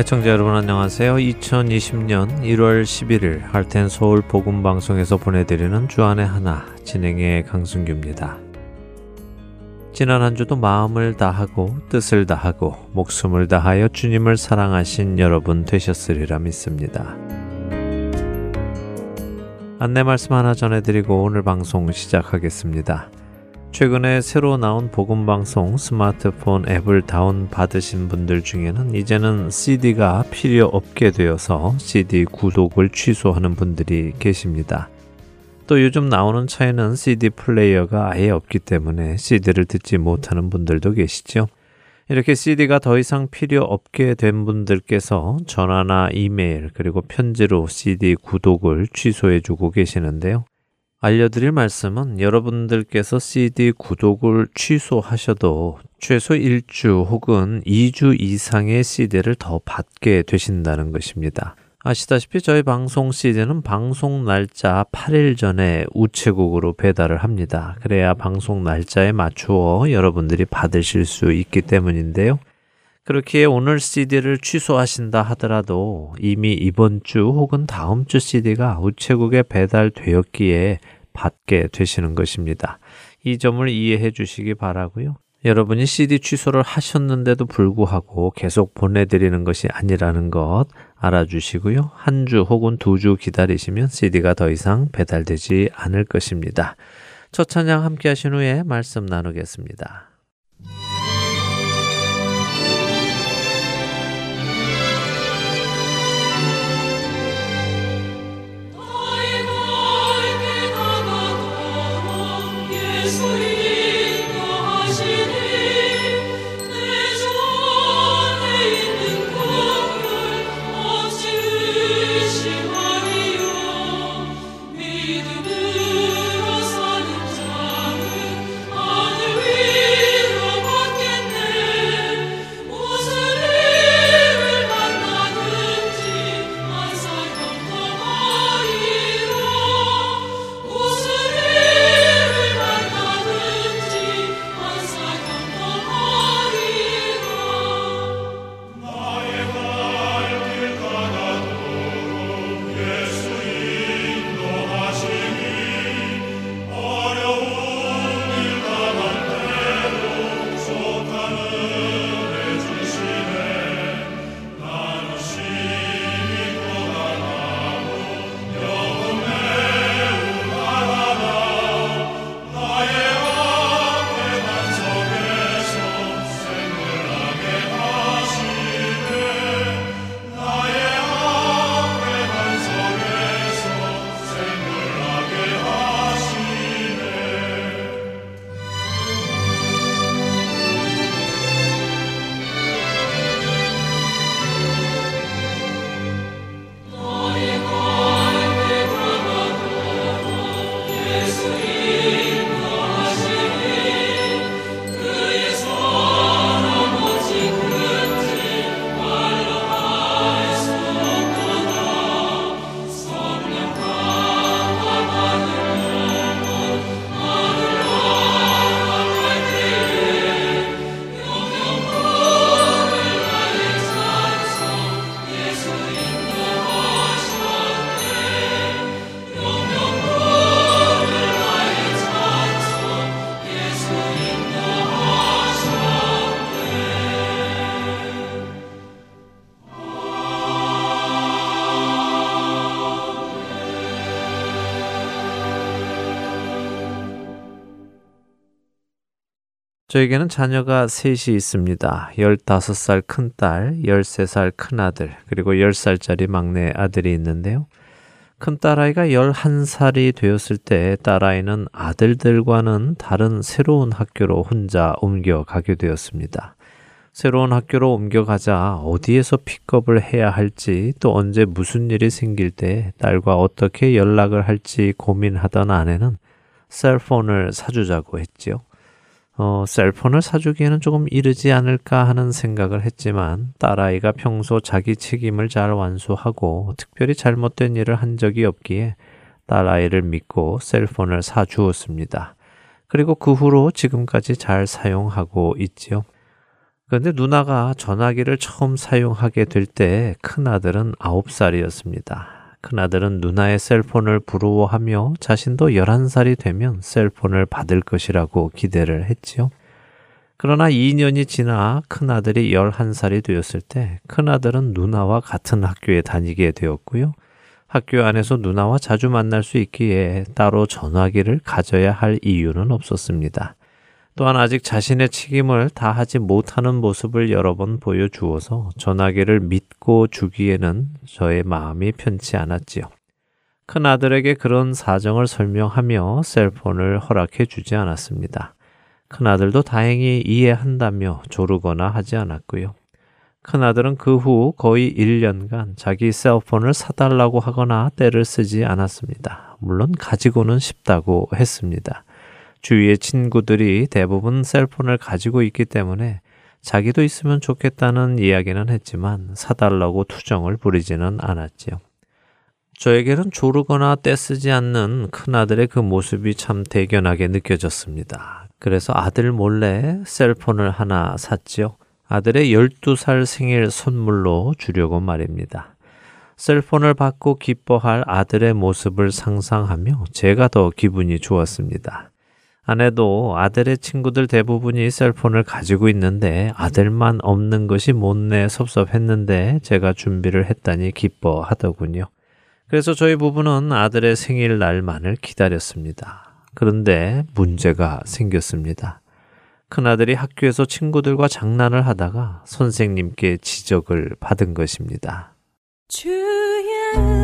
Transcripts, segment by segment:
애청자 여러분 안녕하세요. 2020년 1월 11일 할텐 서울 복음 방송에서 보내드리는 주안의 하나 진행의 강승규입니다. 지난 한 주도 마음을 다하고 뜻을 다하고 목숨을 다하여 주님을 사랑하신 여러분 되셨으리라 믿습니다. 안내 말씀 하나 전해드리고 오늘 방송 시작하겠습니다. 최근에 새로 나온 복음방송 스마트폰 앱을 다운받으신 분들 중에는 이제는 CD가 필요 없게 되어서 CD 구독을 취소하는 분들이 계십니다. 또 요즘 나오는 차에는 CD 플레이어가 아예 없기 때문에 CD를 듣지 못하는 분들도 계시죠. 이렇게 CD가 더 이상 필요 없게 된 분들께서 전화나 이메일 그리고 편지로 CD 구독을 취소해 주고 계시는데요. 알려드릴 말씀은 여러분들께서 CD 구독을 취소하셔도 최소 1주 혹은 2주 이상의 CD를 더 받게 되신다는 것입니다. 아시다시피 저희 방송 CD는 방송 날짜 8일 전에 우체국으로 배달을 합니다. 그래야 방송 날짜에 맞추어 여러분들이 받으실 수 있기 때문인데요. 그렇기에 오늘 CD를 취소하신다 하더라도 이미 이번 주 혹은 다음 주 CD가 우체국에 배달되었기에 받게 되시는 것입니다. 이 점을 이해해 주시기 바라고요. 여러분이 CD 취소를 하셨는데도 불구하고 계속 보내드리는 것이 아니라는 것 알아주시고요. 한 주 혹은 두 주 기다리시면 CD가 더 이상 배달되지 않을 것입니다. 첫 찬양 함께 하신 후에 말씀 나누겠습니다. 저에게는 자녀가 셋이 있습니다. 15살 큰 딸, 13살 큰 아들, 그리고 10살짜리 막내 아들이 있는데요. 큰 딸아이가 11살이 되었을 때 딸아이는 아들들과는 다른 새로운 학교로 혼자 옮겨가게 되었습니다. 새로운 학교로 옮겨가자 어디에서 픽업을 해야 할지 또 언제 무슨 일이 생길 때 딸과 어떻게 연락을 할지 고민하던 아내는 셀폰을 사주자고 했지요. 어, 셀폰을 사주기에는 조금 이르지 않을까 하는 생각을 했지만 딸아이가 평소 자기 책임을 잘 완수하고 특별히 잘못된 일을 한 적이 없기에 딸아이를 믿고 셀폰을 사주었습니다. 그리고 그 후로 지금까지 잘 사용하고 있지요. 그런데 누나가 전화기를 처음 사용하게 될 때 큰아들은 9살이었습니다. 큰아들은 누나의 셀폰을 부러워하며 자신도 11살이 되면 셀폰을 받을 것이라고 기대를 했지요. 그러나 2년이 지나 큰아들이 11살이 되었을 때 큰아들은 누나와 같은 학교에 다니게 되었고요. 학교 안에서 누나와 자주 만날 수 있기에 따로 전화기를 가져야 할 이유는 없었습니다. 또한 아직 자신의 책임을 다하지 못하는 모습을 여러 번 보여주어서 전화기를 믿고 주기에는 저의 마음이 편치 않았지요. 큰 아들에게 그런 사정을 설명하며 셀폰을 허락해 주지 않았습니다. 큰 아들도 다행히 이해한다며 조르거나 하지 않았고요. 큰 아들은 그 후 거의 1년간 자기 셀폰을 사달라고 하거나 때를 쓰지 않았습니다. 물론 가지고는 싶다고 했습니다. 주위의 친구들이 대부분 셀폰을 가지고 있기 때문에 자기도 있으면 좋겠다는 이야기는 했지만 사달라고 투정을 부리지는 않았지요. 저에게는 조르거나 떼쓰지 않는 큰아들의 그 모습이 참 대견하게 느껴졌습니다. 그래서 아들 몰래 셀폰을 하나 샀지요. 아들의 12살 생일 선물로 주려고 말입니다. 셀폰을 받고 기뻐할 아들의 모습을 상상하며 제가 더 기분이 좋았습니다. 아내도 아들의 친구들 대부분이 셀폰을 가지고 있는데 아들만 없는 것이 못내 섭섭했는데 제가 준비를 했다니 기뻐하더군요. 그래서 저희 부부는 아들의 생일날만을 기다렸습니다. 그런데 문제가 생겼습니다. 큰아들이 학교에서 친구들과 장난을 하다가 선생님께 지적을 받은 것입니다. 주의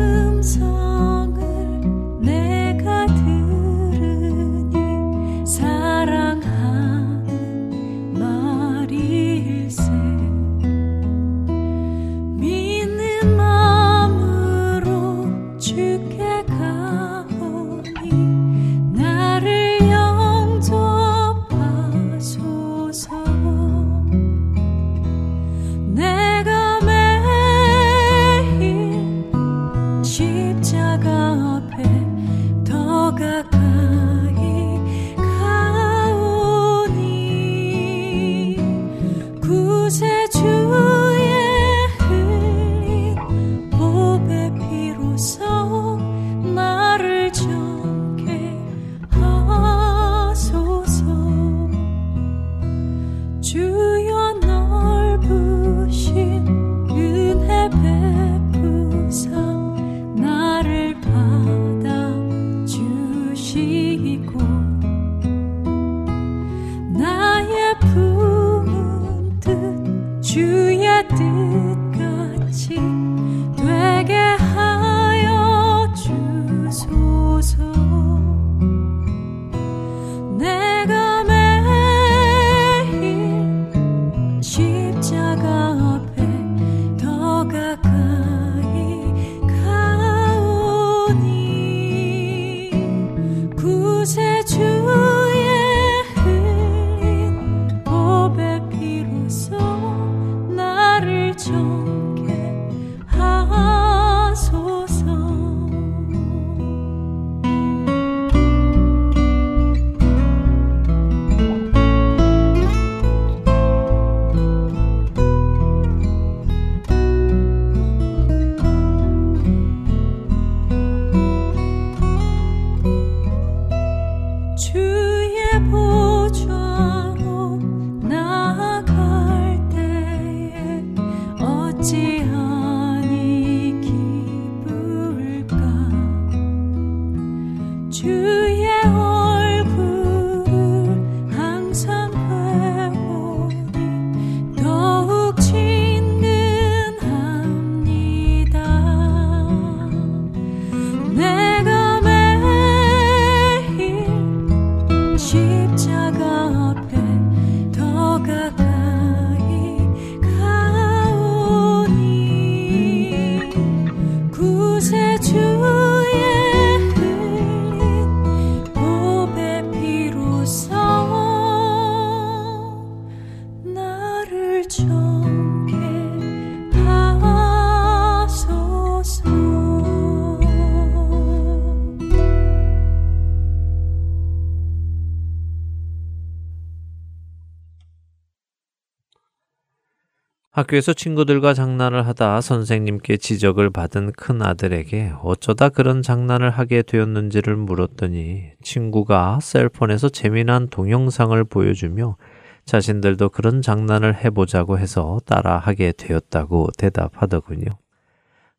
학교에서 친구들과 장난을 하다 선생님께 지적을 받은 큰 아들에게 어쩌다 그런 장난을 하게 되었는지를 물었더니 친구가 셀폰에서 재미난 동영상을 보여주며 자신들도 그런 장난을 해보자고 해서 따라 하게 되었다고 대답하더군요.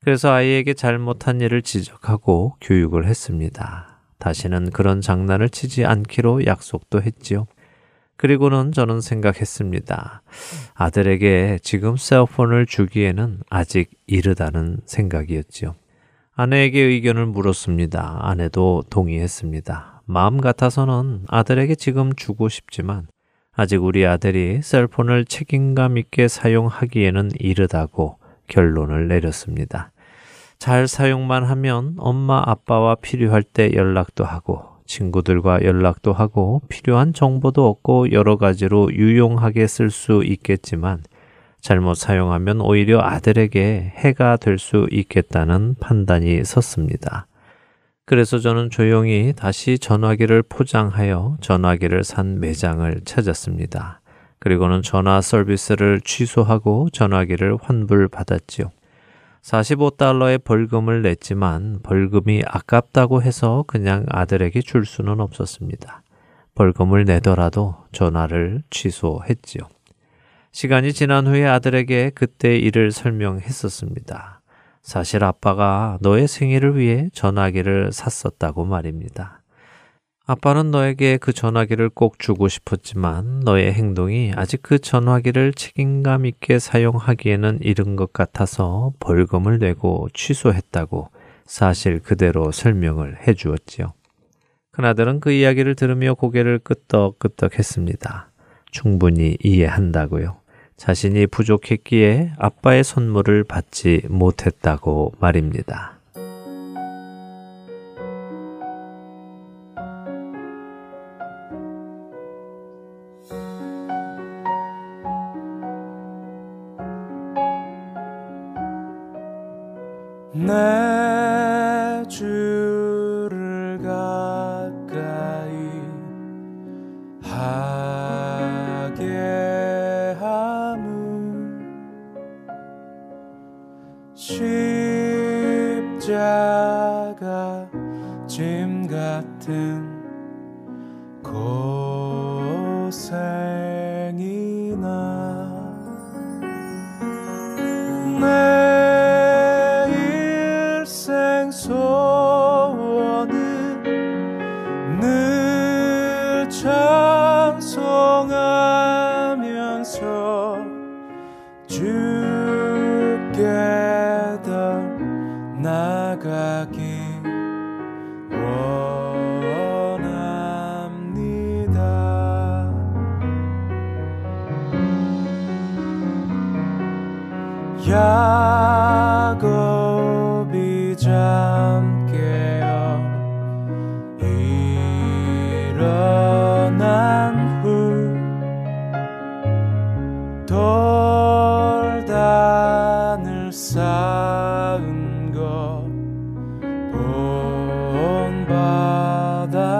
그래서 아이에게 잘못한 일을 지적하고 교육을 했습니다. 다시는 그런 장난을 치지 않기로 약속도 했지요. 그리고는 저는 생각했습니다. 아들에게 지금 셀폰을 주기에는 아직 이르다는 생각이었지요. 아내에게 의견을 물었습니다. 아내도 동의했습니다. 마음 같아서는 아들에게 지금 주고 싶지만 아직 우리 아들이 셀폰을 책임감 있게 사용하기에는 이르다고 결론을 내렸습니다. 잘 사용만 하면 엄마 아빠와 필요할 때 연락도 하고 친구들과 연락도 하고 필요한 정보도 얻고 여러 가지로 유용하게 쓸 수 있겠지만 잘못 사용하면 오히려 아들에게 해가 될 수 있겠다는 판단이 섰습니다. 그래서 저는 조용히 다시 전화기를 포장하여 전화기를 산 매장을 찾았습니다. 그리고는 전화 서비스를 취소하고 전화기를 환불받았지요. 45달러의 벌금을 냈지만 벌금이 아깝다고 해서 그냥 아들에게 줄 수는 없었습니다. 벌금을 내더라도 전화를 취소했지요. 시간이 지난 후에 아들에게 그때 일을 설명했었습니다. 사실 아빠가 너의 생일을 위해 전화기를 샀었다고 말입니다. 아빠는 너에게 그 전화기를 꼭 주고 싶었지만 너의 행동이 아직 그 전화기를 책임감 있게 사용하기에는 이른 것 같아서 벌금을 내고 취소했다고 사실 그대로 설명을 해 주었지요. 큰아들은 그 이야기를 들으며 고개를 끄덕끄덕 했습니다. 충분히 이해한다고요. 자신이 부족했기에 아빠의 선물을 받지 못했다고 말입니다.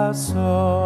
본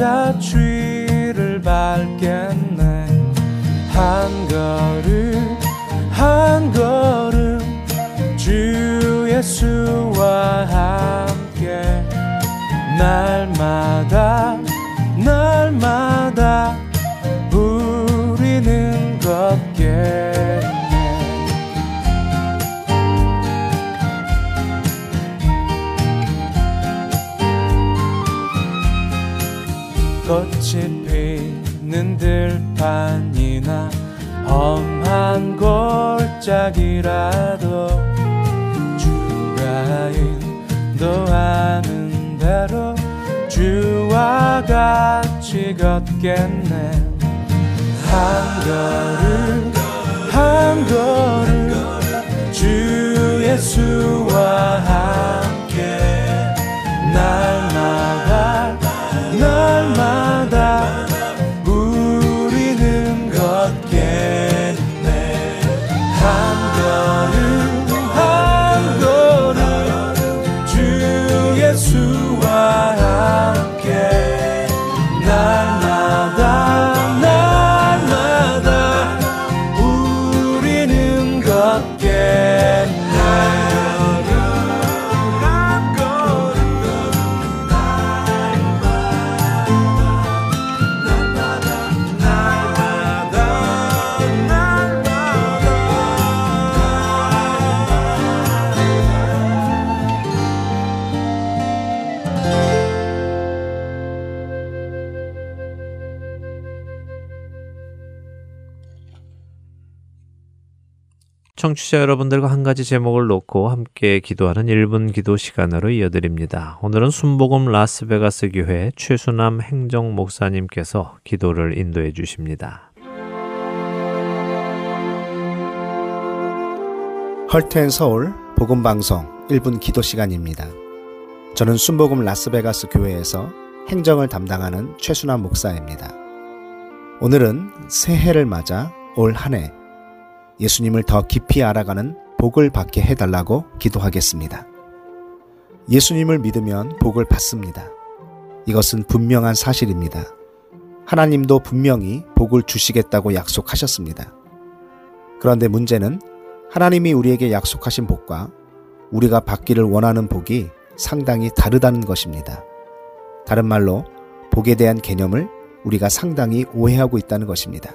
발 골짜기라도 주가 인도하는 대로 주와 같이 걷겠네. 한 걸음 한 걸음 주 예수와 함께 날 청취자 여러분들과 한 가지 제목을 놓고 함께 기도하는 1분 기도 시간으로 이어드립니다. 오늘은 순복음 라스베가스 교회 최수남 행정 목사님께서 기도를 인도해 주십니다. 헐트앤 서울 복음 방송 1분 기도 시간입니다. 저는 순복음 라스베가스 교회에서 행정을 담당하는 최순환 목사입니다. 오늘은 새해를 맞아 올 한해 예수님을 더 깊이 알아가는 복을 받게 해달라고 기도하겠습니다. 예수님을 믿으면 복을 받습니다. 이것은 분명한 사실입니다. 하나님도 분명히 복을 주시겠다고 약속하셨습니다. 그런데 문제는 하나님이 우리에게 약속하신 복과 우리가 받기를 원하는 복이 상당히 다르다는 것입니다. 다른 말로 복에 대한 개념을 우리가 상당히 오해하고 있다는 것입니다.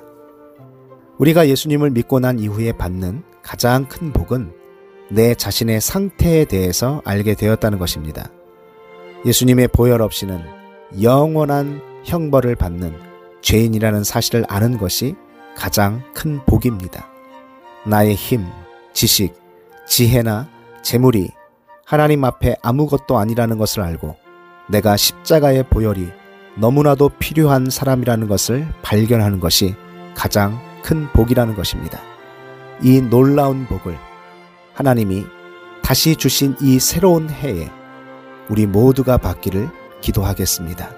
우리가 예수님을 믿고 난 이후에 받는 가장 큰 복은 내 자신의 상태에 대해서 알게 되었다는 것입니다. 예수님의 보혈 없이는 영원한 형벌을 받는 죄인이라는 사실을 아는 것이 가장 큰 복입니다. 나의 힘, 지식, 지혜나 재물이 하나님 앞에 아무것도 아니라는 것을 알고 내가 십자가의 보혈이 너무나도 필요한 사람이라는 것을 발견하는 것이 가장 큰 복이라는 것입니다. 이 놀라운 복을 하나님이 다시 주신 이 새로운 해에 우리 모두가 받기를 기도하겠습니다.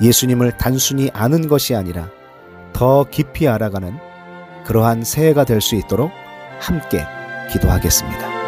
예수님을 단순히 아는 것이 아니라 더 깊이 알아가는 그러한 새해가 될 수 있도록 함께 기도하겠습니다.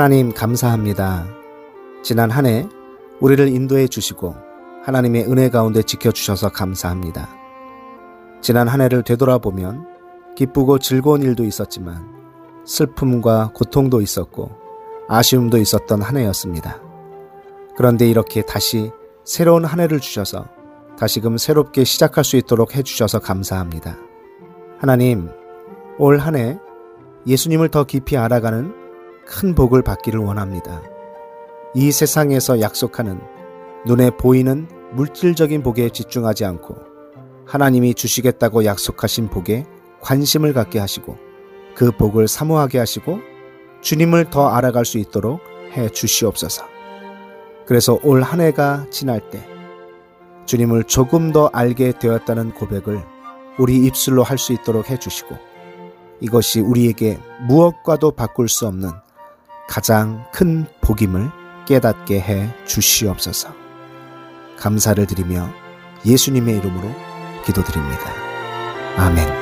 하나님 감사합니다. 지난 한 해 우리를 인도해 주시고 하나님의 은혜 가운데 지켜주셔서 감사합니다. 지난 한 해를 되돌아보면 기쁘고 즐거운 일도 있었지만 슬픔과 고통도 있었고 아쉬움도 있었던 한 해였습니다. 그런데 이렇게 다시 새로운 한 해를 주셔서 다시금 새롭게 시작할 수 있도록 해주셔서 감사합니다. 하나님, 올 한 해 예수님을 더 깊이 알아가는 큰 복을 받기를 원합니다. 이 세상에서 약속하는 눈에 보이는 물질적인 복에 집중하지 않고 하나님이 주시겠다고 약속하신 복에 관심을 갖게 하시고 그 복을 사모하게 하시고 주님을 더 알아갈 수 있도록 해 주시옵소서. 그래서 올 한 해가 지날 때 주님을 조금 더 알게 되었다는 고백을 우리 입술로 할 수 있도록 해 주시고 이것이 우리에게 무엇과도 바꿀 수 없는 가장 큰 복임을 깨닫게 해 주시옵소서. 감사를 드리며 예수님의 이름으로 기도드립니다. 아멘.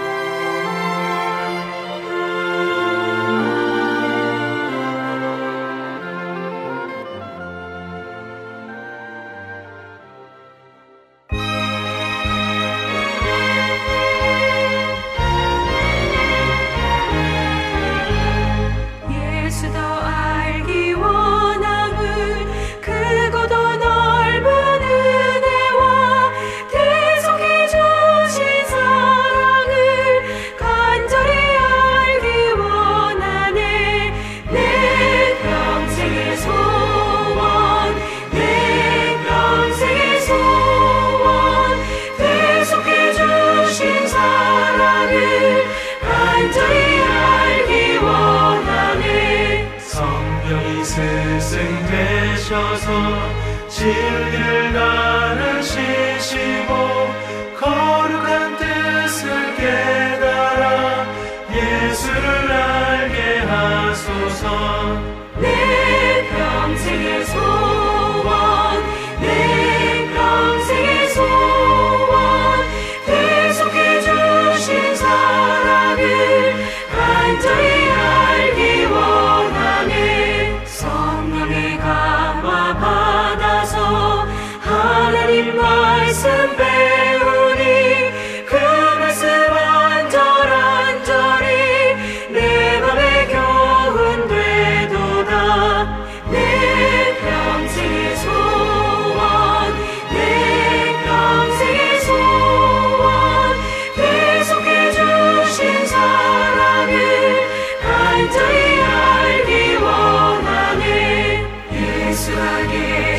예,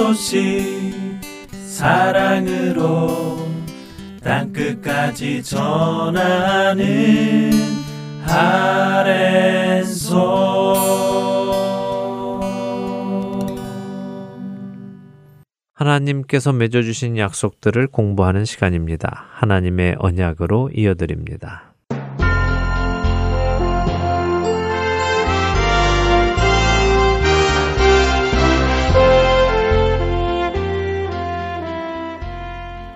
소식 사랑으로 땅끝까지 전하는 아랜소 하나님께서 맺어주신 약속들을 공부하는 시간입니다. 하나님의 언약으로 이어드립니다.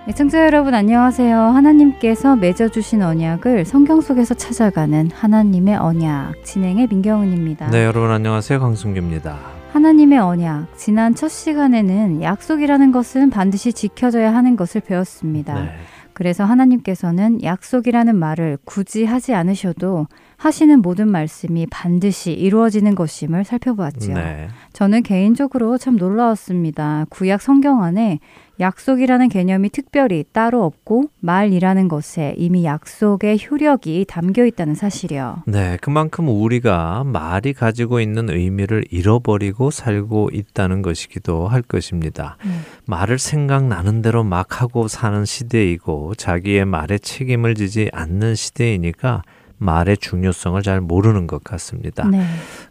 애청자 여러분 안녕하세요. 하나님께서 맺어주신 언약을 성경 속에서 찾아가는 하나님의 언약 진행의 민경은입니다. 네, 여러분 안녕하세요. 강승규입니다. 하나님의 언약 지난 첫 시간에는 약속이라는 것은 반드시 지켜져야 하는 것을 배웠습니다. 네. 그래서 하나님께서는 약속이라는 말을 굳이 하지 않으셔도 하시는 모든 말씀이 반드시 이루어지는 것임을 살펴보았지요. 네. 저는 개인적으로 참 놀라웠습니다. 구약 성경 안에 약속이라는 개념이 특별히 따로 없고 말이라는 것에 이미 약속의 효력이 담겨 있다는 사실이요. 네, 그만큼 우리가 말이 가지고 있는 의미를 잃어버리고 살고 있다는 것이기도 할 것입니다. 음. 말을 생각나는 대로 막 하고 사는 시대이고 자기의 말에 책임을 지지 않는 시대이니까 말의 중요성을 잘 모르는 것 같습니다. 네.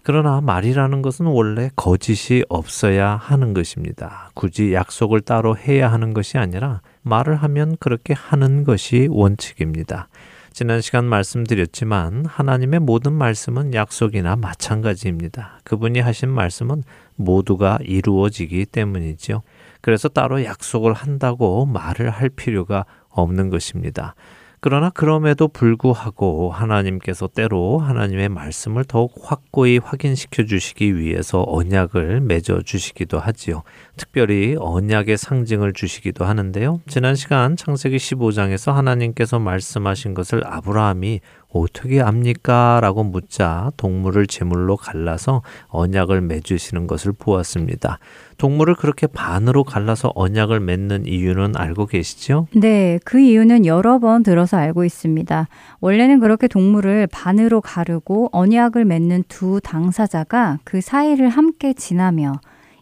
그러나 말이라는 것은 원래 거짓이 없어야 하는 것입니다. 굳이 약속을 따로 해야 하는 것이 아니라 말을 하면 그렇게 하는 것이 원칙입니다. 지난 시간 말씀드렸지만 하나님의 모든 말씀은 약속이나 마찬가지입니다. 그분이 하신 말씀은 모두가 이루어지기 때문이죠. 그래서 따로 약속을 한다고 말을 할 필요가 없는 것입니다. 그러나 그럼에도 불구하고 하나님께서 때로 하나님의 말씀을 더욱 확고히 확인시켜 주시기 위해서 언약을 맺어 주시기도 하지요. 특별히 언약의 상징을 주시기도 하는데요. 지난 시간 창세기 15장에서 하나님께서 말씀하신 것을 아브라함이 어떻게 압니까? 라고 묻자 동물을 제물로 갈라서 언약을 맺으시는 것을 보았습니다. 동물을 그렇게 반으로 갈라서 언약을 맺는 이유는 알고 계시죠? 네, 그 이유는 여러 번 들어서 알고 있습니다. 원래는 그렇게 동물을 반으로 가르고 언약을 맺는 두 당사자가 그 사이를 함께 지나며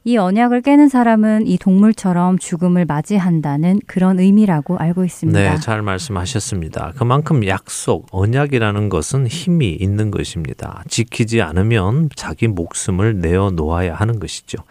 이 언약을 깨는 사람은 이 동물처럼 죽음을 맞이한다는 그런 의미라고 알고 있습니다. 네, 잘 말씀하셨습니다. 그만큼 약속, 언약이라는 것은 힘이 있는 것입니다. 지키지 않으면 자기 목숨을 내어 놓아야 하는 것이죠.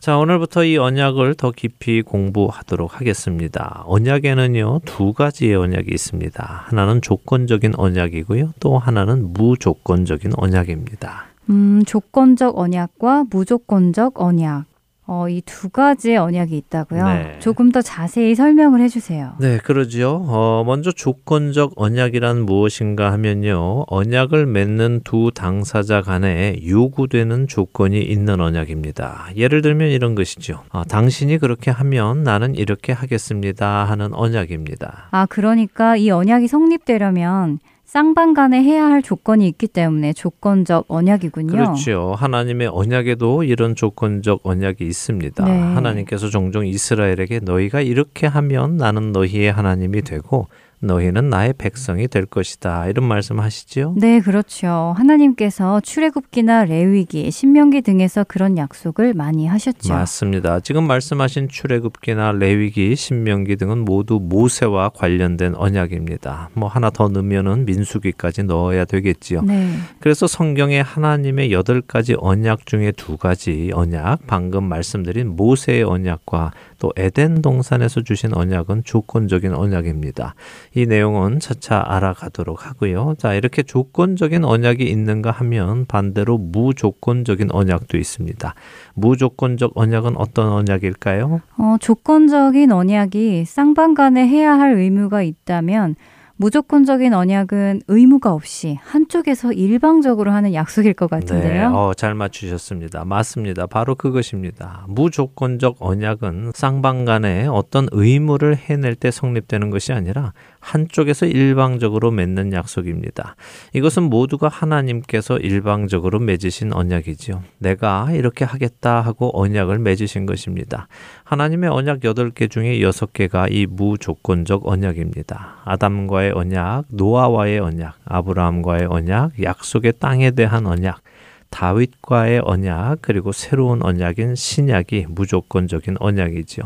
자, 오늘부터 이 언약을 더 깊이 공부하도록 하겠습니다. 언약에는요, 두 가지의 언약이 있습니다. 하나는 조건적인 언약이고요, 또 하나는 무조건적인 언약입니다. 음, 조건적 언약과 무조건적 언약. 어, 이 두 가지의 언약이 있다고요? 네. 조금 더 자세히 설명을 해주세요. 네, 그러지요. 어, 먼저 조건적 언약이란 무엇인가 하면요. 언약을 맺는 두 당사자 간에 요구되는 조건이 있는 언약입니다. 예를 들면 이런 것이죠. 아, 당신이 그렇게 하면 나는 이렇게 하겠습니다 하는 언약입니다. 아, 그러니까 이 언약이 성립되려면 쌍방 간에 해야 할 조건이 있기 때문에 조건적 언약이군요. 그렇죠. 하나님의 언약에도 이런 조건적 언약이 있습니다. 네. 하나님께서 종종 이스라엘에게 너희가 이렇게 하면 나는 너희의 하나님이 되고 너희는 나의 백성이 될 것이다. 이런 말씀하시지요? 네, 그렇죠. 하나님께서 출애굽기나 레위기, 신명기 등에서 그런 약속을 많이 하셨죠. 맞습니다. 지금 말씀하신 출애굽기나 레위기, 신명기 등은 모두 모세와 관련된 언약입니다. 뭐 하나 더 넣으면은 민수기까지 넣어야 되겠지요. 네. 그래서 성경에 하나님의 여덟 가지 언약 중에 두 가지 언약, 방금 말씀드린 모세의 언약과 또 에덴 동산에서 주신 언약은 조건적인 언약입니다. 이 내용은 차차 알아가도록 하고요. 자, 이렇게 조건적인 언약이 있는가 하면 반대로 무조건적인 언약도 있습니다. 무조건적 언약은 어떤 언약일까요? 어, 조건적인 언약이 쌍방 간에 해야 할 의무가 있다면 무조건적인 언약은 의무가 없이 한쪽에서 일방적으로 하는 약속일 것 네, 같은데요. 어, 잘 맞추셨습니다. 맞습니다. 바로 그것입니다. 무조건적 언약은 쌍방 간에 어떤 의무를 해낼 때 성립되는 것이 아니라 한쪽에서 일방적으로 맺는 약속입니다. 이것은 모두가 하나님께서 일방적으로 맺으신 언약이지요. 내가 이렇게 하겠다 하고 언약을 맺으신 것입니다. 하나님의 언약 8개 중에 6개가 이 무조건적 언약입니다. 아담과의 언약, 노아와의 언약, 아브라함과의 언약, 약속의 땅에 대한 언약, 다윗과의 언약, 그리고 새로운 언약인 신약이 무조건적인 언약이지요.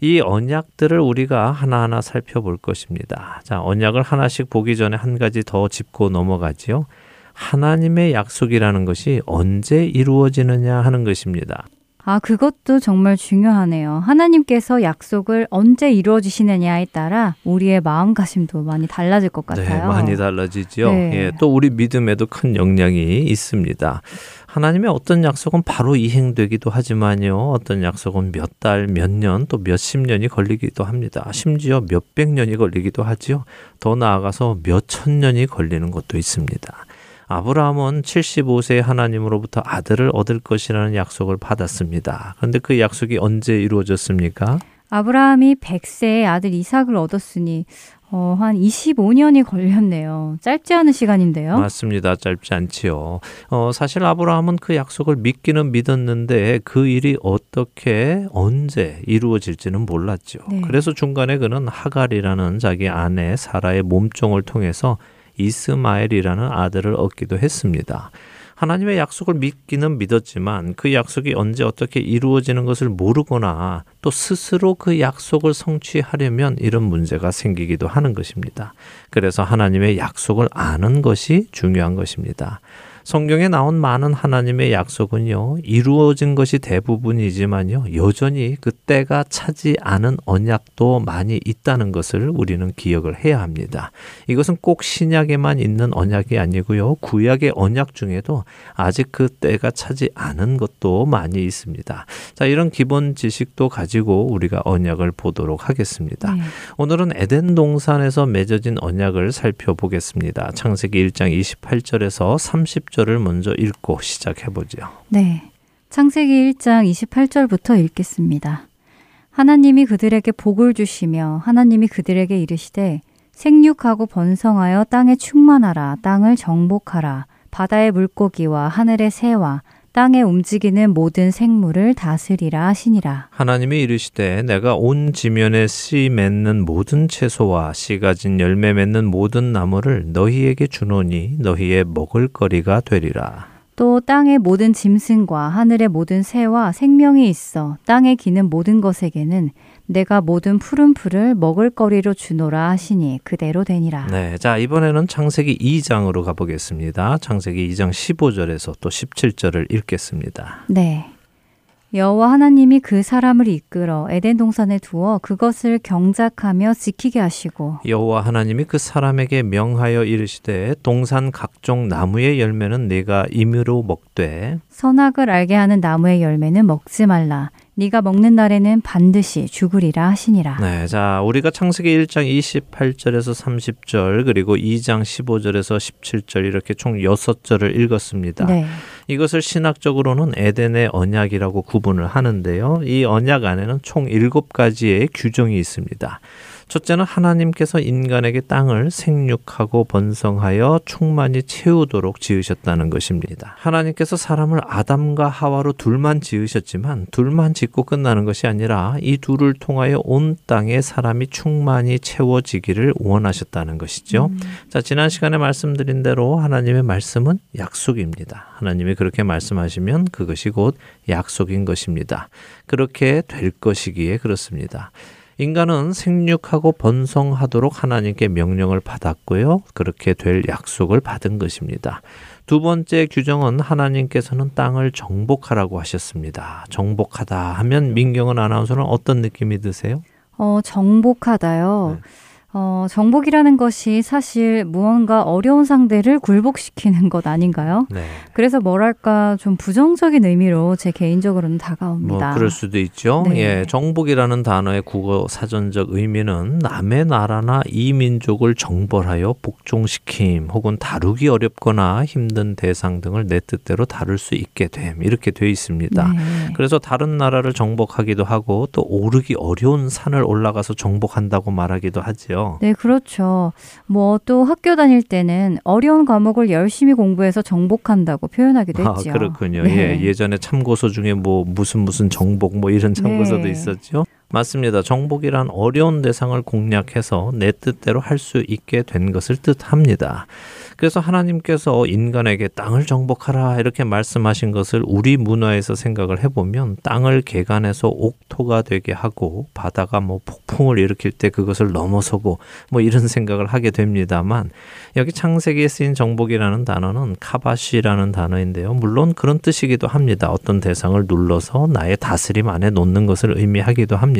이 언약들을 우리가 하나하나 살펴볼 것입니다. 자, 언약을 하나씩 보기 전에 한 가지 더 짚고 넘어가지요. 하나님의 약속이라는 것이 언제 이루어지느냐 하는 것입니다. 아, 그것도 정말 중요하네요. 하나님께서 약속을 언제 이루어 주시느냐에 따라 우리의 마음가짐도 많이 달라질 것 같아요. 네, 많이 달라지죠. 네. 예, 또 우리 믿음에도 큰 영향이 있습니다. 하나님의 어떤 약속은 바로 이행되기도 하지만요. 어떤 약속은 몇 달, 몇 년, 또 몇십 년이 걸리기도 합니다. 심지어 몇백 년이 걸리기도 하지요. 더 나아가서 몇 천 년이 걸리는 것도 있습니다. 아브라함은 75세에 하나님으로부터 아들을 얻을 것이라는 약속을 받았습니다. 그런데 그 약속이 언제 이루어졌습니까? 아브라함이 100세에 아들 이삭을 얻었으니 어, 한 25년이 걸렸네요. 짧지 않은 시간인데요. 맞습니다. 짧지 않지요. 어, 사실 아브라함은 그 약속을 믿기는 믿었는데 그 일이 어떻게 언제 이루어질지는 몰랐죠. 네. 그래서 중간에 그는 하갈이라는 자기 아내 사라의 몸종을 통해서 이스마엘이라는 아들을 얻기도 했습니다. 하나님의 약속을 믿기는 믿었지만 그 약속이 언제 어떻게 이루어지는 것을 모르거나 또 스스로 그 약속을 성취하려면 이런 문제가 생기기도 하는 것입니다. 그래서 하나님의 약속을 아는 것이 중요한 것입니다. 성경에 나온 많은 하나님의 약속은요, 이루어진 것이 대부분이지만요, 여전히 그 때가 차지 않은 언약도 많이 있다는 것을 우리는 기억을 해야 합니다. 이것은 꼭 신약에만 있는 언약이 아니고요, 구약의 언약 중에도 아직 그 때가 차지 않은 것도 많이 있습니다. 자, 이런 기본 지식도 가지고 우리가 언약을 보도록 하겠습니다. 네. 오늘은 에덴 동산에서 맺어진 언약을 살펴보겠습니다. 창세기 1장 28절에서 30 절을 먼저 읽고 시작해 보죠. 네. 창세기 1장 28절부터 읽겠습니다. 하나님이 그들에게 복을 주시며 하나님이 그들에게 이르시되 생육하고 번성하여 땅에 충만하라 땅을 정복하라 바다의 물고기와 하늘의 새와 땅에 움직이는 모든 생물을 다스리라 하시니라. 하나님이 이르시되 내가 온 지면에 씨 맺는 모든 채소와 씨 가진 열매 맺는 모든 나무를 너희에게 주노니 너희의 먹을 거리가 되리라. 또 땅의 모든 짐승과 하늘의 모든 새와 생명이 있어 땅에 기는 모든 것에게는 내가 모든 푸른 풀을 먹을 거리로 주노라 하시니 그대로 되니라. 네, 자 이번에는 창세기 2장으로 가보겠습니다. 창세기 2장 15절에서 또 17절을 읽겠습니다. 네. 여호와 하나님이 그 사람을 이끌어 에덴 동산에 두어 그것을 경작하며 지키게 하시고 여호와 하나님이 그 사람에게 명하여 이르시되 동산 각종 나무의 열매는 네가 임의로 먹되 선악을 알게 하는 나무의 열매는 먹지 말라. 네가 먹는 날에는 반드시 죽으리라 하시니라. 네, 자 우리가 창세기 1장 28절에서 30절 그리고 2장 15절에서 17절 이렇게 총 6절을 읽었습니다. 네. 이것을 신학적으로는 에덴의 언약이라고 구분을 하는데요. 이 언약 안에는 총 7가지의 규정이 있습니다. 첫째는 하나님께서 인간에게 땅을 생육하고 번성하여 충만히 채우도록 지으셨다는 것입니다. 하나님께서 사람을 아담과 하와로 둘만 지으셨지만 둘만 짓고 끝나는 것이 아니라 이 둘을 통하여 온 땅에 사람이 충만히 채워지기를 원하셨다는 것이죠. 자, 지난 시간에 말씀드린 대로 하나님의 말씀은 약속입니다. 하나님이 그렇게 말씀하시면 그것이 곧 약속인 것입니다. 그렇게 될 것이기에 그렇습니다. 인간은 생육하고 번성하도록 하나님께 명령을 받았고요. 그렇게 될 약속을 받은 것입니다. 두 번째 규정은 하나님께서는 땅을 정복하라고 하셨습니다. 정복하다 하면 민경은 아나운서는 어떤 느낌이 드세요? 어, 정복하다요. 네. 어, 정복이라는 것이 사실 무언가 어려운 상대를 굴복시키는 것 아닌가요? 네. 그래서 뭐랄까 좀 부정적인 의미로 제 개인적으로는 다가옵니다. 뭐 그럴 수도 있죠. 네. 예, 정복이라는 단어의 국어 사전적 의미는 남의 나라나 이민족을 정벌하여 복종시킴 혹은 다루기 어렵거나 힘든 대상 등을 내 뜻대로 다룰 수 있게 됨 이렇게 돼 있습니다. 네. 그래서 다른 나라를 정복하기도 하고 또 오르기 어려운 산을 올라가서 정복한다고 말하기도 하지요. 네, 그렇죠. 뭐 또 학교 다닐 때는 어려운 과목을 열심히 공부해서 정복한다고 표현하기도 아, 했죠. 그렇군요. 네. 예, 예전에 참고서 중에 뭐 무슨 무슨 정복 뭐 이런 참고서도 네. 있었죠. 맞습니다. 정복이란 어려운 대상을 공략해서 내 뜻대로 할 수 있게 된 것을 뜻합니다. 그래서 하나님께서 인간에게 땅을 정복하라 이렇게 말씀하신 것을 우리 문화에서 생각을 해보면 땅을 개간해서 옥토가 되게 하고 바다가 뭐 폭풍을 일으킬 때 그것을 넘어서고 뭐 이런 생각을 하게 됩니다만 여기 창세기에 쓰인 정복이라는 단어는 카바시라는 단어인데요. 물론 그런 뜻이기도 합니다. 어떤 대상을 눌러서 나의 다스림 안에 놓는 것을 의미하기도 합니다.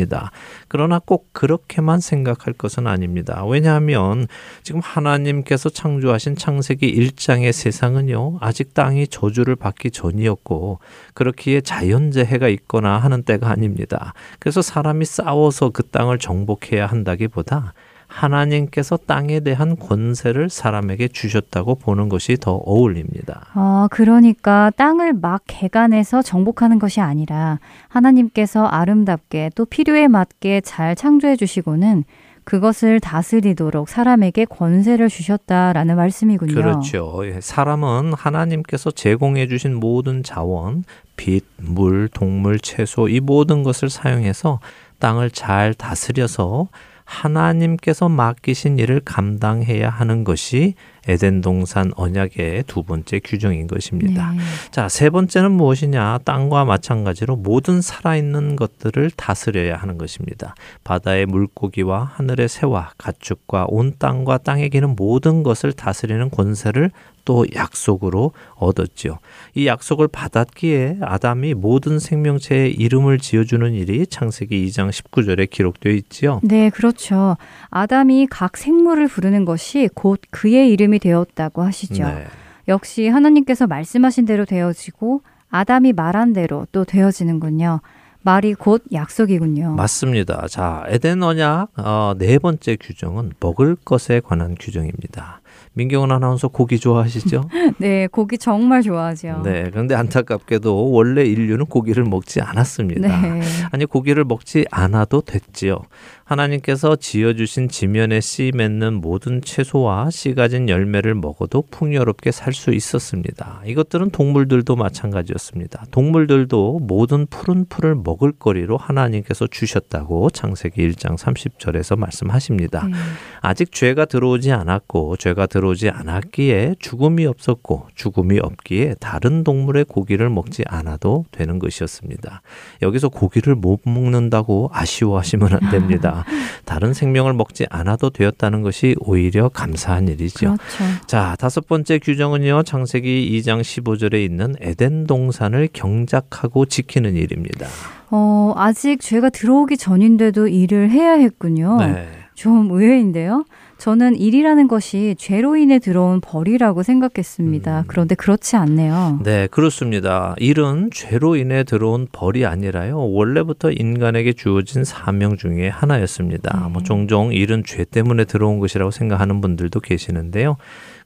그러나 꼭 그렇게만 생각할 것은 아닙니다. 왜냐하면 지금 하나님께서 창조하신 창세기 1장의 세상은요, 아직 땅이 저주를 받기 전이었고, 그렇기에 자연재해가 있거나 하는 때가 아닙니다. 그래서 사람이 싸워서 그 땅을 정복해야 한다기보다 하나님께서 땅에 대한 권세를 사람에게 주셨다고 보는 것이 더 어울립니다. 아, 그러니까 땅을 막 개간해서 정복하는 것이 아니라 하나님께서 아름답게 또 필요에 맞게 잘 창조해 주시고는 그것을 다스리도록 사람에게 권세를 주셨다라는 말씀이군요. 그렇죠. 예, 사람은 하나님께서 제공해 주신 모든 자원, 빛, 물, 동물, 채소 이 모든 것을 사용해서 땅을 잘 다스려서 하나님께서 맡기신 일을 감당해야 하는 것이 에덴 동산 언약의 두 번째 규정인 것입니다. 네. 자, 세 번째는 무엇이냐? 땅과 마찬가지로 모든 살아있는 것들을 다스려야 하는 것입니다. 바다의 물고기와 하늘의 새와 가축과 온 땅과 땅에 기는 모든 것을 다스리는 권세를 또 약속으로 얻었지요. 이 약속을 받았기에 아담이 모든 생명체의 이름을 지어주는 일이 창세기 2장 19절에 기록되어 있지요. 네, 그렇죠. 아담이 각 생물을 부르는 것이 곧 그의 이름이 되었다고 하시죠. 네. 역시 하나님께서 말씀하신 대로 되어지고 아담이 말한 대로 또 되어지는군요. 말이 곧 약속이군요. 맞습니다. 자, 에덴 언약 어, 네 번째 규정은 먹을 것에 관한 규정입니다. 민경은 아나운서 고기 좋아하시죠? 네, 고기 정말 좋아하죠. 네. 그런데 안타깝게도 원래 인류는 고기를 먹지 않았습니다. 네. 아니 고기를 먹지 않아도 됐지요. 하나님께서 지어주신 지면에 씨 맺는 모든 채소와 씨 가진 열매를 먹어도 풍요롭게 살 수 있었습니다. 이것들은 동물들도 마찬가지였습니다. 동물들도 모든 푸른 풀을 먹을 거리로 하나님께서 주셨다고 창세기 1장 30절에서 말씀하십니다. 네. 아직 죄가 들어오지 않았고 죄가 들어오지 않았기에 죽음이 없었고 죽음이 없기에 다른 동물의 고기를 먹지 않아도 되는 것이었습니다. 여기서 고기를 못 먹는다고 아쉬워하시면 안 됩니다. 다른 생명을 먹지 않아도 되었다는 것이 오히려 감사한 일이죠. 그렇죠. 자, 다섯 번째 규정은요. 창세기 2장 15절에 있는 에덴 동산을 경작하고 지키는 일입니다. 어, 아직 죄가 들어오기 전인데도 일을 해야 했군요. 네. 좀 의외인데요. 저는 일이라는 것이 죄로 인해 들어온 벌이라고 생각했습니다. 음. 그런데 그렇지 않네요. 네, 그렇습니다. 일은 죄로 인해 들어온 벌이 아니라요. 원래부터 인간에게 주어진 사명 중에 하나였습니다. 네. 뭐 종종 일은 죄 때문에 들어온 것이라고 생각하는 분들도 계시는데요.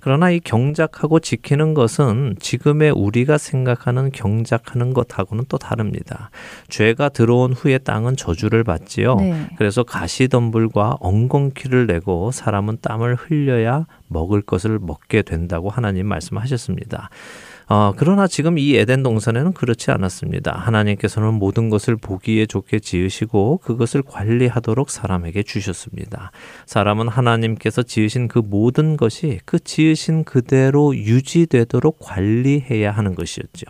그러나 이 경작하고 지키는 것은 지금의 우리가 생각하는 경작하는 것하고는 또 다릅니다. 죄가 들어온 후에 땅은 저주를 받지요. 네. 그래서 가시덤불과 엉겅퀴를 내고 사람은 땀을 흘려야 먹을 것을 먹게 된다고 하나님 말씀하셨습니다. 어, 그러나 지금 이 에덴 동산에는 그렇지 않았습니다. 하나님께서는 모든 것을 보기에 좋게 지으시고 그것을 관리하도록 사람에게 주셨습니다. 사람은 하나님께서 지으신 그 모든 것이 그 지으신 그대로 유지되도록 관리해야 하는 것이었죠.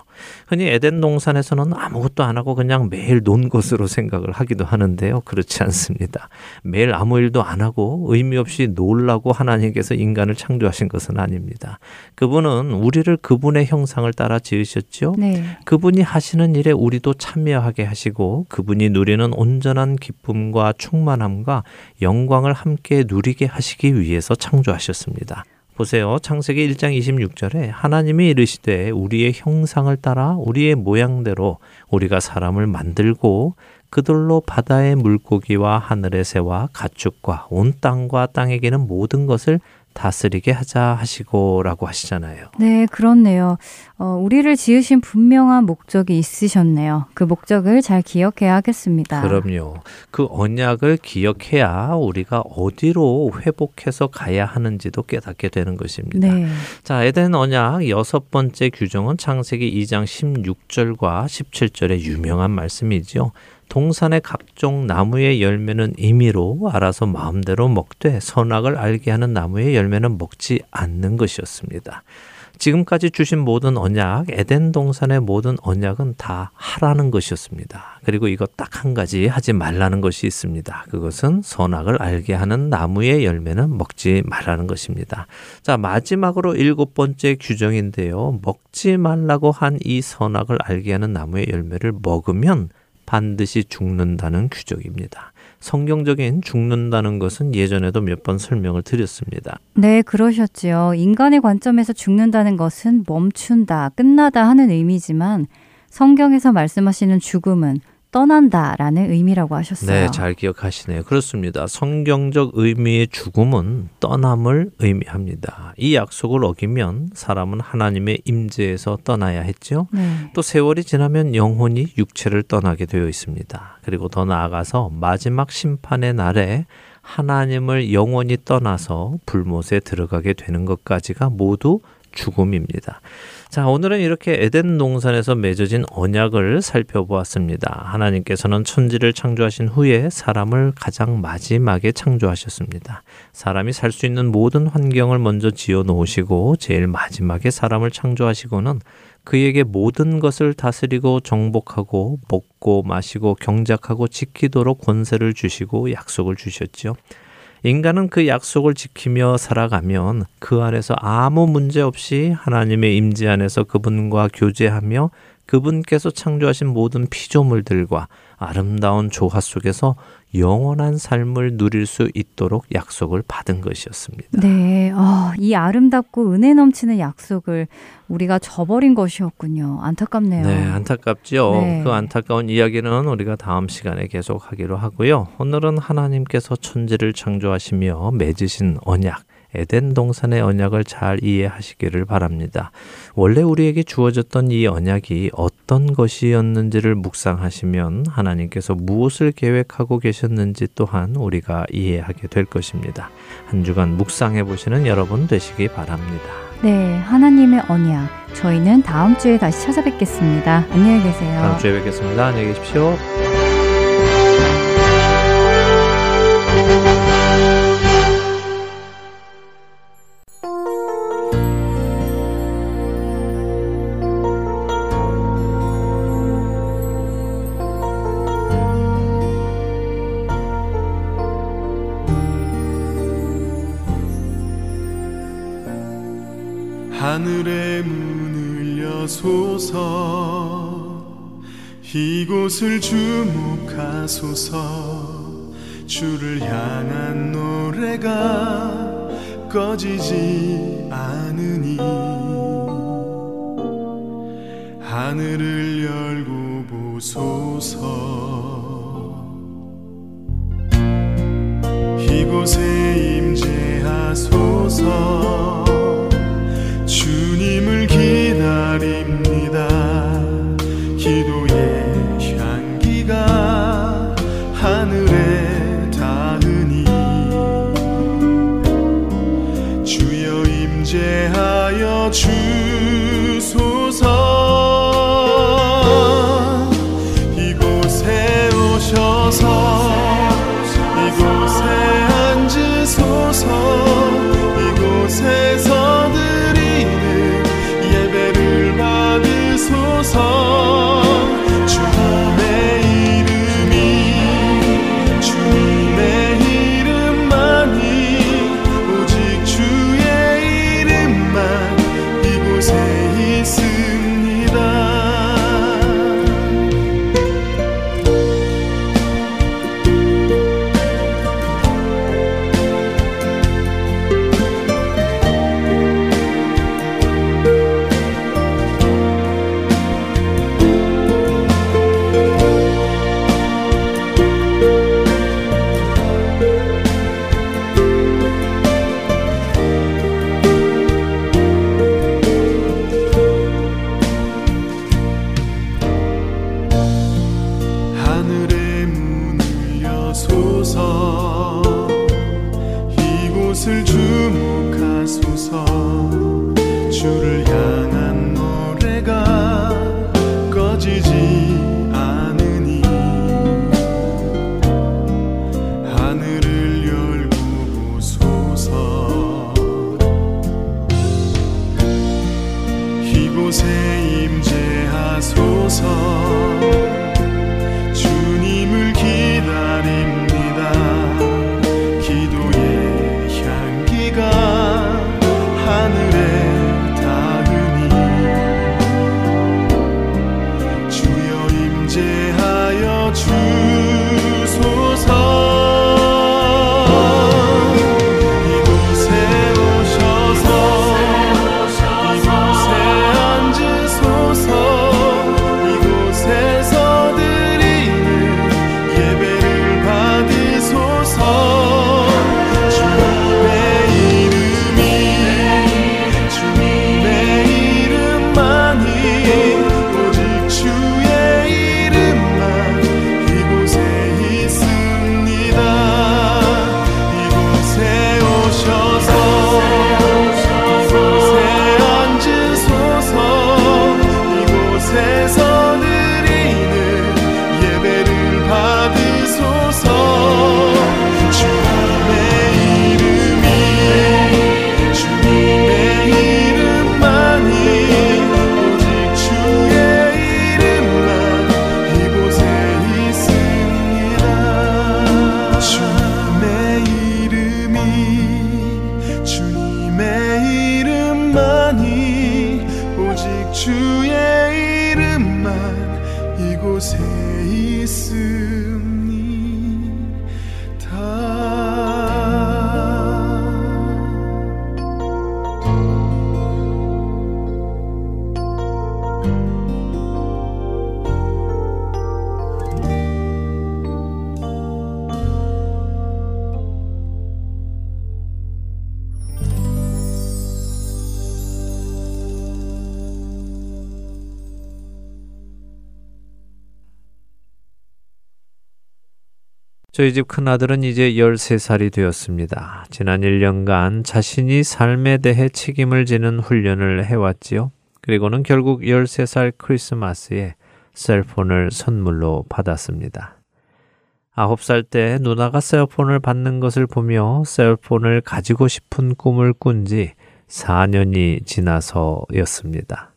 흔히 에덴 동산에서는 아무것도 안 하고 그냥 매일 논 것으로 생각을 하기도 하는데요. 그렇지 않습니다. 매일 아무 일도 안 하고 의미 없이 놀라고 하나님께서 인간을 창조하신 것은 아닙니다. 그분은 우리를 그분의 형 상을 따라 지으셨죠. 네. 그분이 하시는 일에 우리도 참여하게 하시고 그분이 누리는 온전한 기쁨과 충만함과 영광을 함께 누리게 하시기 위해서 창조하셨습니다. 보세요. 창세기 1장 26절에 하나님이 이르시되 우리의 형상을 따라 우리의 모양대로 우리가 사람을 만들고 그들로 바다의 물고기와 하늘의 새와 가축과 온 땅과 땅에 기는 모든 것을 다스리게 하자 하시고라고 하시잖아요. 네, 그렇네요. 어, 우리를 지으신 분명한 목적이 있으셨네요. 그 목적을 잘 기억해야 하겠습니다. 그럼요. 그 언약을 기억해야 우리가 어디로 회복해서 가야 하는지도 깨닫게 되는 것입니다. 네. 자, 에덴 언약 여섯 번째 규정은 창세기 2장 16절과 17절의 유명한 말씀이지요. 동산의 각종 나무의 열매는 임의로 알아서 마음대로 먹되 선악을 알게 하는 나무의 열매는 먹지 않는 것이었습니다. 지금까지 주신 모든 언약, 에덴 동산의 모든 언약은 다 하라는 것이었습니다. 그리고 이거 딱 한 가지 하지 말라는 것이 있습니다. 그것은 선악을 알게 하는 나무의 열매는 먹지 말라는 것입니다. 자, 마지막으로 일곱 번째 규정인데요. 먹지 말라고 한 이 선악을 알게 하는 나무의 열매를 먹으면 반드시 죽는다는 규정입니다. 성경적인 죽는다는 것은 예전에도 몇 번 설명을 드렸습니다. 네, 그러셨지요. 인간의 관점에서 죽는다는 것은 멈춘다, 끝나다 하는 의미지만 성경에서 말씀하시는 죽음은 떠난다라는 의미라고 하셨어요. 네, 잘 기억하시네요. 그렇습니다. 성경적 의미의 죽음은 떠남을 의미합니다. 이 약속을 어기면 사람은 하나님의 임재에서 떠나야 했죠. 네. 또 세월이 지나면 영혼이 육체를 떠나게 되어 있습니다. 그리고 더 나아가서 마지막 심판의 날에 하나님을 영원히 떠나서 불못에 들어가게 되는 것까지가 모두 죽음입니다. 자, 오늘은 이렇게 에덴 동산에서 맺어진 언약을 살펴보았습니다. 하나님께서는 천지를 창조하신 후에 사람을 가장 마지막에 창조하셨습니다. 사람이 살 수 있는 모든 환경을 먼저 지어 놓으시고 제일 마지막에 사람을 창조하시고는 그에게 모든 것을 다스리고 정복하고 먹고 마시고 경작하고 지키도록 권세를 주시고 약속을 주셨죠. 인간은 그 약속을 지키며 살아가면 그 안에서 아무 문제 없이 하나님의 임재 안에서 그분과 교제하며 그분께서 창조하신 모든 피조물들과 아름다운 조화 속에서 영원한 삶을 누릴 수 있도록 약속을 받은 것이었습니다. 네, 어, 이 아름답고 은혜 넘치는 약속을 우리가 저버린 것이었군요. 안타깝네요. 네, 안타깝죠. 네. 그 안타까운 이야기는 우리가 다음 시간에 계속하기로 하고요. 오늘은 하나님께서 천지를 창조하시며 맺으신 언약, 에덴 동산의 언약을 잘 이해하시기를 바랍니다. 원래 우리에게 주어졌던 이 언약이 어떤 것이었는지를 묵상하시면 하나님께서 무엇을 계획하고 계셨는지 또한 우리가 이해하게 될 것입니다. 한 주간 묵상해 보시는 여러분 되시기 바랍니다. 네, 하나님의 언약. 저희는 다음 주에 다시 찾아뵙겠습니다. 안녕히 계세요. 다음 주에 뵙겠습니다. 안녕히 계십시오. 이곳을 주목하소서. 주를 향한 노래가 꺼지지 않으니 저희 집 큰아들은 이제 13살이 되었습니다. 지난 1년간 자신이 삶에 대해 책임을 지는 훈련을 해왔지요. 그리고는 결국 13살 크리스마스에 셀폰을 선물로 받았습니다. 9살 때 누나가 셀폰을 받는 것을 보며 셀폰을 가지고 싶은 꿈을 꾼 지 4년이 지나서였습니다.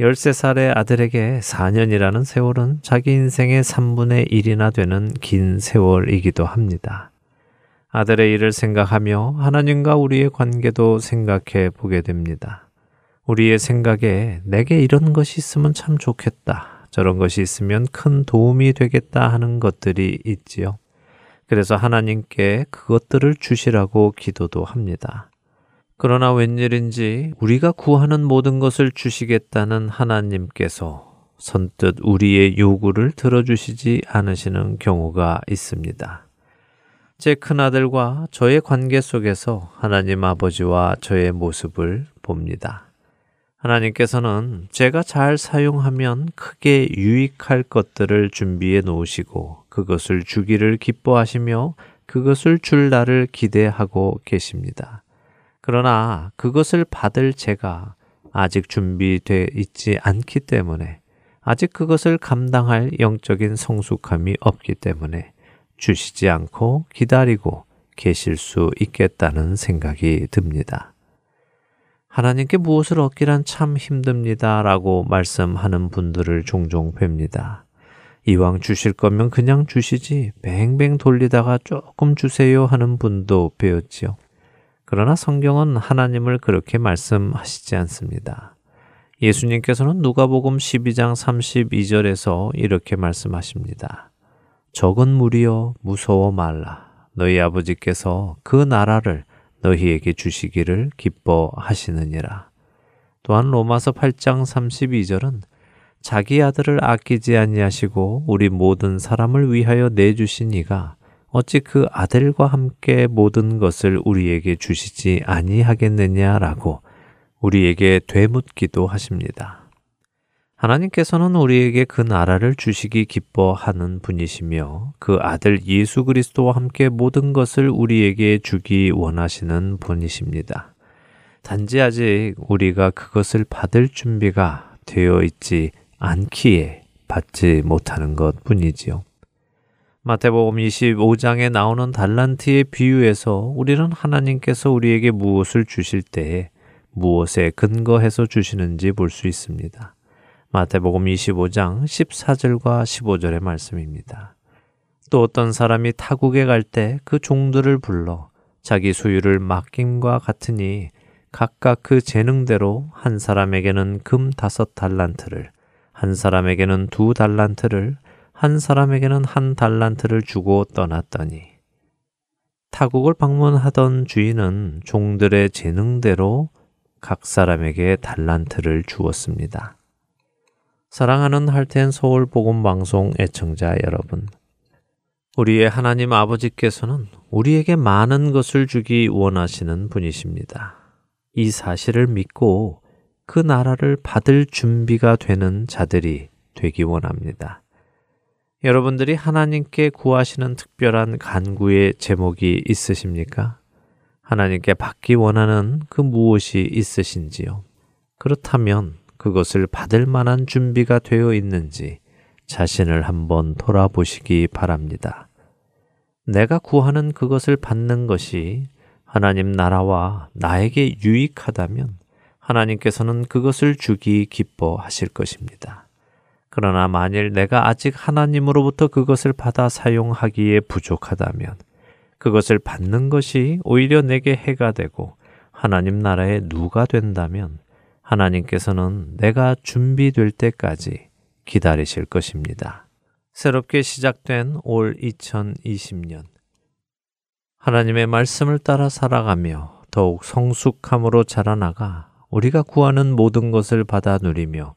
13살의 아들에게 4년이라는 세월은 자기 인생의 3분의 1이나 되는 긴 세월이기도 합니다. 아들의 일을 생각하며 하나님과 우리의 관계도 생각해 보게 됩니다. 우리의 생각에 내게 이런 것이 있으면 참 좋겠다. 저런 것이 있으면 큰 도움이 되겠다 하는 것들이 있지요. 그래서 하나님께 그것들을 주시라고 기도도 합니다. 그러나 웬일인지 우리가 구하는 모든 것을 주시겠다는 하나님께서 선뜻 우리의 요구를 들어주시지 않으시는 경우가 있습니다. 제 큰아들과 저의 관계 속에서 하나님 아버지와 저의 모습을 봅니다. 하나님께서는 제가 잘 사용하면 크게 유익할 것들을 준비해 놓으시고 그것을 주기를 기뻐하시며 그것을 줄 날을 기대하고 계십니다. 그러나 그것을 받을 제가 아직 준비되어 있지 않기 때문에 아직 그것을 감당할 영적인 성숙함이 없기 때문에 주시지 않고 기다리고 계실 수 있겠다는 생각이 듭니다. 하나님께 무엇을 얻기란 참 힘듭니다. 라고 말씀하는 분들을 종종 뵙니다. 이왕 주실 거면 그냥 주시지 뱅뱅 돌리다가 조금 주세요 하는 분도 배웠지요. 그러나 성경은 하나님을 그렇게 말씀하시지 않습니다. 예수님께서는 누가복음 12장 32절에서 이렇게 말씀하십니다. 적은 무리여 무서워 말라. 너희 아버지께서 그 나라를 너희에게 주시기를 기뻐하시느니라. 또한 로마서 8장 32절은 자기 아들을 아끼지 아니하시고 우리 모든 사람을 위하여 내주신 이가 어찌 그 아들과 함께 모든 것을 우리에게 주시지 아니하겠느냐라고 우리에게 되묻기도 하십니다. 하나님께서는 우리에게 그 나라를 주시기 기뻐하는 분이시며 그 아들 예수 그리스도와 함께 모든 것을 우리에게 주기 원하시는 분이십니다. 단지 아직 우리가 그것을 받을 준비가 되어 있지 않기에 받지 못하는 것 뿐이지요. 마태복음 25장에 나오는 달란트의 비유에서 우리는 하나님께서 우리에게 무엇을 주실 때에 무엇에 근거해서 주시는지 볼 수 있습니다. 마태복음 25장 14절과 15절의 말씀입니다. 또 어떤 사람이 타국에 갈 때 그 종들을 불러 자기 소유를 맡김과 같으니 각각 그 재능대로 한 사람에게는 금 다섯 달란트를 한 사람에게는 두 달란트를 한 사람에게는 한 달란트를 주고 떠났더니 타국을 방문하던 주인은 종들의 재능대로 각 사람에게 달란트를 주었습니다. 사랑하는 할텐 서울 복음 방송 애청자 여러분. 우리의 하나님 아버지께서는 우리에게 많은 것을 주기 원하시는 분이십니다. 이 사실을 믿고 그 나라를 받을 준비가 되는 자들이 되기 원합니다. 여러분들이 하나님께 구하시는 특별한 간구의 제목이 있으십니까? 하나님께 받기 원하는 그 무엇이 있으신지요? 그렇다면 그것을 받을 만한 준비가 되어 있는지 자신을 한번 돌아보시기 바랍니다. 내가 구하는 그것을 받는 것이 하나님 나라와 나에게 유익하다면 하나님께서는 그것을 주기 기뻐하실 것입니다. 그러나 만일 내가 아직 하나님으로부터 그것을 받아 사용하기에 부족하다면 그것을 받는 것이 오히려 내게 해가 되고 하나님 나라의 누가 된다면 하나님께서는 내가 준비될 때까지 기다리실 것입니다. 새롭게 시작된 올 2020년. 하나님의 말씀을 따라 살아가며 더욱 성숙함으로 자라나가 우리가 구하는 모든 것을 받아 누리며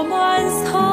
someone's home.